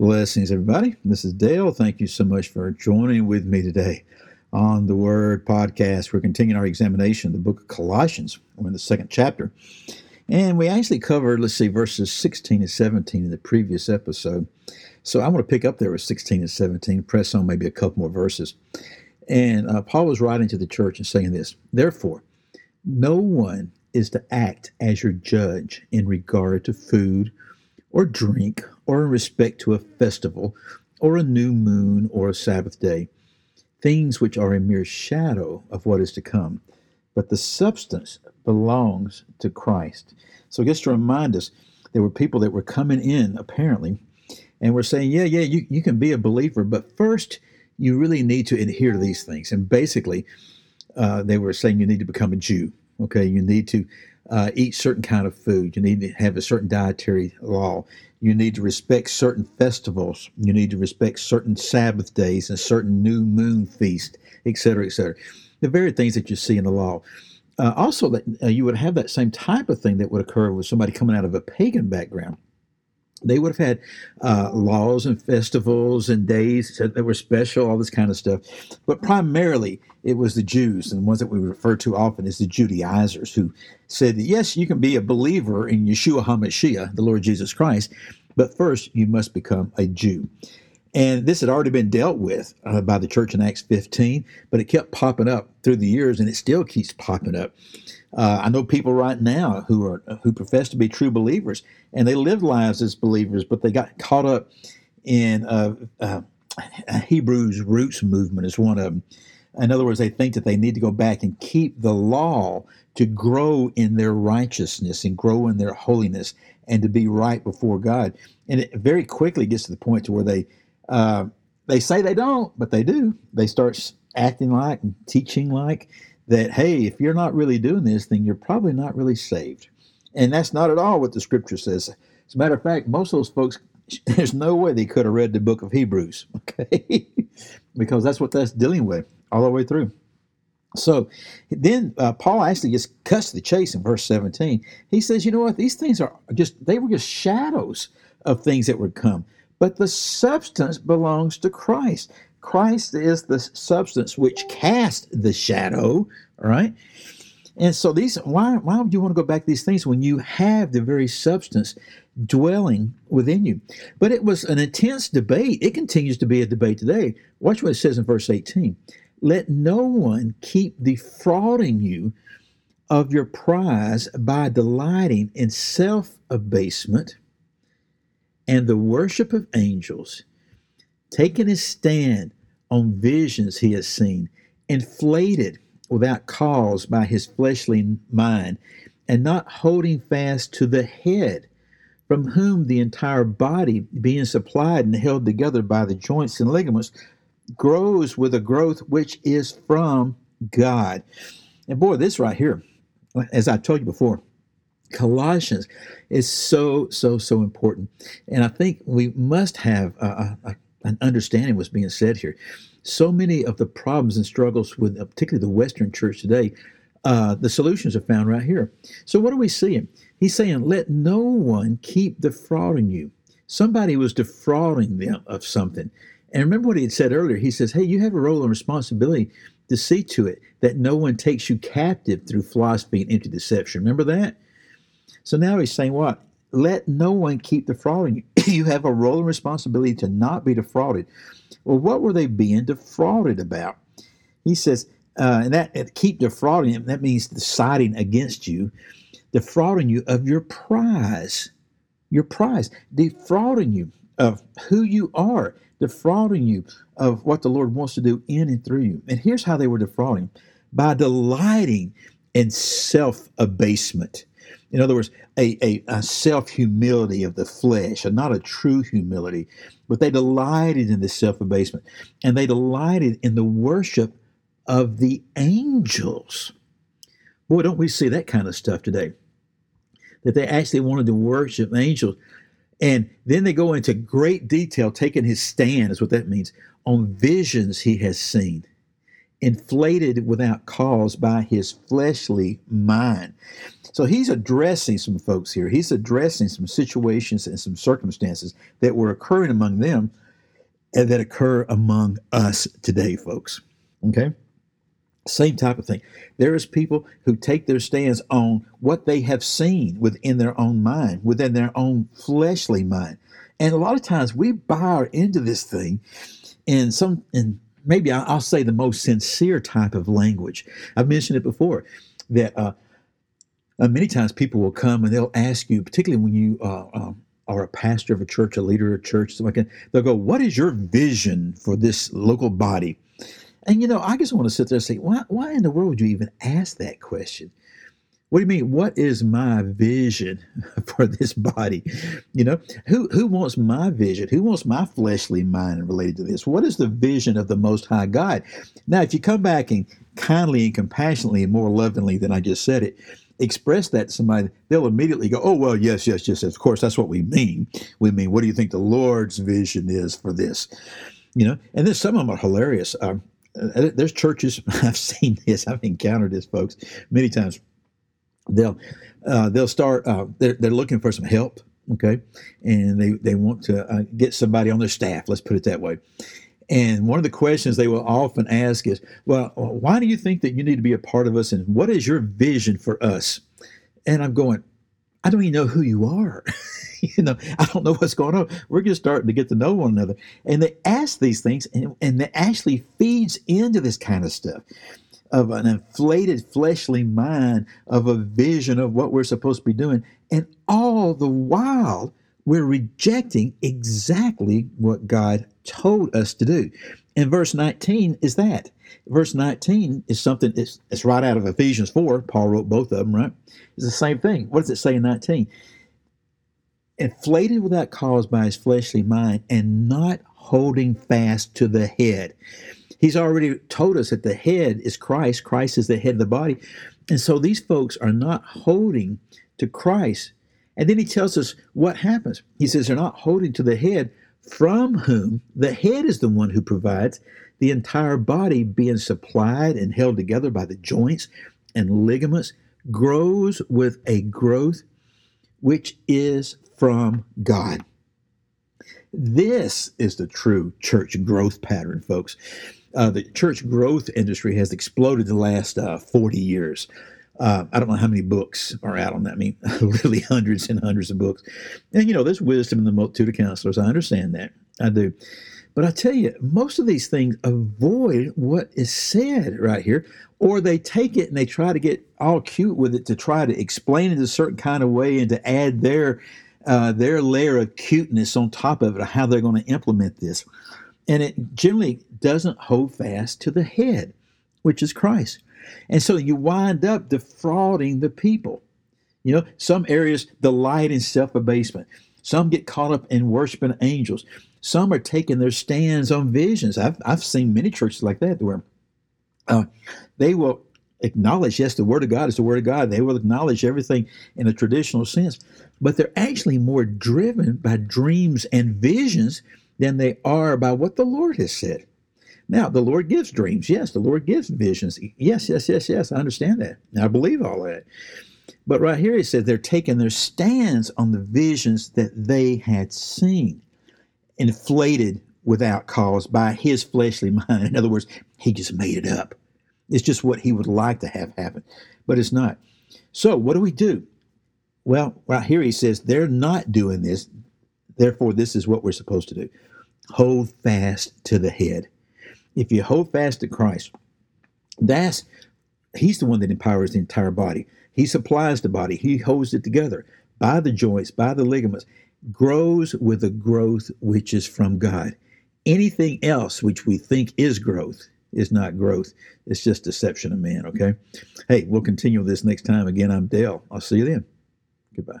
Blessings, everybody. This is Dale. Thank you so much for joining with me today on the Word Podcast. We're continuing our examination of the book of Colossians. We're in the second chapter. And we actually covered, let's see, verses 16 and 17 in the previous episode. So I want to pick up there with 16 and 17, press on maybe a couple more verses. And uh, Paul was writing to the church and saying this Therefore, no one is to act as your judge in regard to food or drink or in respect to a festival or a new moon or a Sabbath day, things which are a mere shadow of what is to come. But the substance belongs to Christ. So, just to remind us, there were people that were coming in, apparently, and were saying, Yeah, yeah, you, you can be a believer, but first you really need to adhere to these things. And basically, uh, they were saying you need to become a Jew. Okay, you need to uh, eat certain kind of food. You need to have a certain dietary law. You need to respect certain festivals. You need to respect certain Sabbath days and certain new moon feast, etc., etc. The very things that you see in the law. Uh, also, that uh, you would have that same type of thing that would occur with somebody coming out of a pagan background they would have had uh, laws and festivals and days that were special, all this kind of stuff. But primarily, it was the Jews, and the ones that we refer to often as the Judaizers, who said, yes, you can be a believer in Yeshua HaMashiach, the Lord Jesus Christ, but first you must become a Jew. And this had already been dealt with uh, by the church in Acts 15, but it kept popping up through the years, and it still keeps popping up. Uh, I know people right now who are who profess to be true believers, and they live lives as believers, but they got caught up in uh, uh, Hebrews roots movement is one of them. In other words, they think that they need to go back and keep the law to grow in their righteousness and grow in their holiness and to be right before God. And it very quickly gets to the point to where they uh, they say they don't, but they do. They start acting like and teaching like that, hey, if you're not really doing this, then you're probably not really saved. And that's not at all what the scripture says. As a matter of fact, most of those folks, there's no way they could have read the book of Hebrews, okay? because that's what that's dealing with all the way through. So then uh, Paul actually just cuts the chase in verse 17. He says, you know what? These things are just, they were just shadows of things that would come. But the substance belongs to Christ. Christ is the substance which cast the shadow, right? And so these why why would you want to go back to these things when you have the very substance dwelling within you? But it was an intense debate. It continues to be a debate today. Watch what it says in verse 18. Let no one keep defrauding you of your prize by delighting in self-abasement and the worship of angels taking his stand on visions he has seen, inflated without cause by his fleshly mind, and not holding fast to the head, from whom the entire body, being supplied and held together by the joints and ligaments, grows with a growth which is from God. And boy, this right here, as I told you before, Colossians is so, so, so important. And I think we must have a, a, an understanding what's being said here. So many of the problems and struggles with uh, particularly the Western church today, uh, the solutions are found right here. So what are we seeing? He's saying, let no one keep defrauding you. Somebody was defrauding them of something. And remember what he had said earlier. He says, hey, you have a role and responsibility to see to it that no one takes you captive through philosophy and empty deception. Remember that? So now he's saying what? let no one keep defrauding you. you have a role and responsibility to not be defrauded. Well, what were they being defrauded about? He says, uh, and that keep defrauding him, that means deciding against you, defrauding you of your prize, your prize, defrauding you of who you are, defrauding you of what the Lord wants to do in and through you. And here's how they were defrauding by delighting in self abasement. In other words, a, a, a self humility of the flesh, and not a true humility, but they delighted in the self abasement and they delighted in the worship of the angels. Boy, don't we see that kind of stuff today? That they actually wanted to worship angels. And then they go into great detail, taking his stand, is what that means, on visions he has seen inflated without cause by his fleshly mind. So he's addressing some folks here. He's addressing some situations and some circumstances that were occurring among them and that occur among us today, folks. Okay? Same type of thing. There is people who take their stands on what they have seen within their own mind, within their own fleshly mind. And a lot of times we buy into this thing in some in maybe I'll say the most sincere type of language. I've mentioned it before that uh, uh, many times people will come and they'll ask you, particularly when you uh, um, are a pastor of a church, a leader of a church, something like that, they'll go, What is your vision for this local body? And you know, I just want to sit there and say, why, why in the world would you even ask that question? What do you mean? What is my vision for this body? You know, who who wants my vision? Who wants my fleshly mind related to this? What is the vision of the Most High God? Now, if you come back and kindly and compassionately and more lovingly than I just said it, express that to somebody, they'll immediately go, "Oh well, yes, yes, yes. Of course, that's what we mean. We mean, what do you think the Lord's vision is for this?" You know, and then some of them are hilarious. Um, uh, there's churches I've seen this, I've encountered this, folks, many times they'll uh, they'll start uh, they're, they're looking for some help okay? And they they want to uh, get somebody on their staff let's put it that way. And one of the questions they will often ask is well why do you think that you need to be a part of us and what is your vision for us? And i'm going i don't even know who you are. You know i don't know what's going on. We're just starting to get to know one another. And they ask these things and, and it actually feeds into this kind of stuff of an inflated fleshly mind of a vision of what we're supposed to be doing. And all the while, we're rejecting exactly what God told us to do. And verse 19 is that. Verse 19 is something, it's, it's right out of Ephesians 4. Paul wrote both of them, right? It's the same thing. What does it say in 19? Inflated without cause by his fleshly mind and not holding fast to the head. He's already told us that the head is Christ. Christ is the head of the body. And so these folks are not holding to Christ. And then he tells us what happens. He says they're not holding to the head, from whom the head is the one who provides the entire body being supplied and held together by the joints and ligaments, grows with a growth which is from God. This is the true church growth pattern, folks uh, the church growth industry has exploded the last uh, 40 years. Uh, I don't know how many books are out on that. I mean, literally hundreds and hundreds of books. And, you know, there's wisdom in the multitude of counselors. I understand that. I do. But I tell you, most of these things avoid what is said right here, or they take it and they try to get all cute with it to try to explain it in a certain kind of way and to add their uh, their layer of cuteness on top of it, how they're going to implement this. And it generally doesn't hold fast to the head, which is Christ. And so you wind up defrauding the people. You know, some areas delight in self abasement. Some get caught up in worshiping angels. Some are taking their stands on visions. I've, I've seen many churches like that where uh, they will acknowledge, yes, the Word of God is the Word of God. They will acknowledge everything in a traditional sense, but they're actually more driven by dreams and visions than they are by what the Lord has said. Now, the Lord gives dreams. Yes, the Lord gives visions. Yes, yes, yes, yes. I understand that. I believe all that. But right here, he says they're taking their stands on the visions that they had seen, inflated without cause by his fleshly mind. In other words, he just made it up. It's just what he would like to have happen, but it's not. So, what do we do? Well, right here he says they're not doing this. Therefore, this is what we're supposed to do hold fast to the head. If you hold fast to Christ, that's He's the one that empowers the entire body. He supplies the body, He holds it together by the joints, by the ligaments, grows with a growth which is from God. Anything else which we think is growth is not growth. It's just deception of man, okay? Hey, we'll continue this next time. Again, I'm Dale. I'll see you then. Goodbye.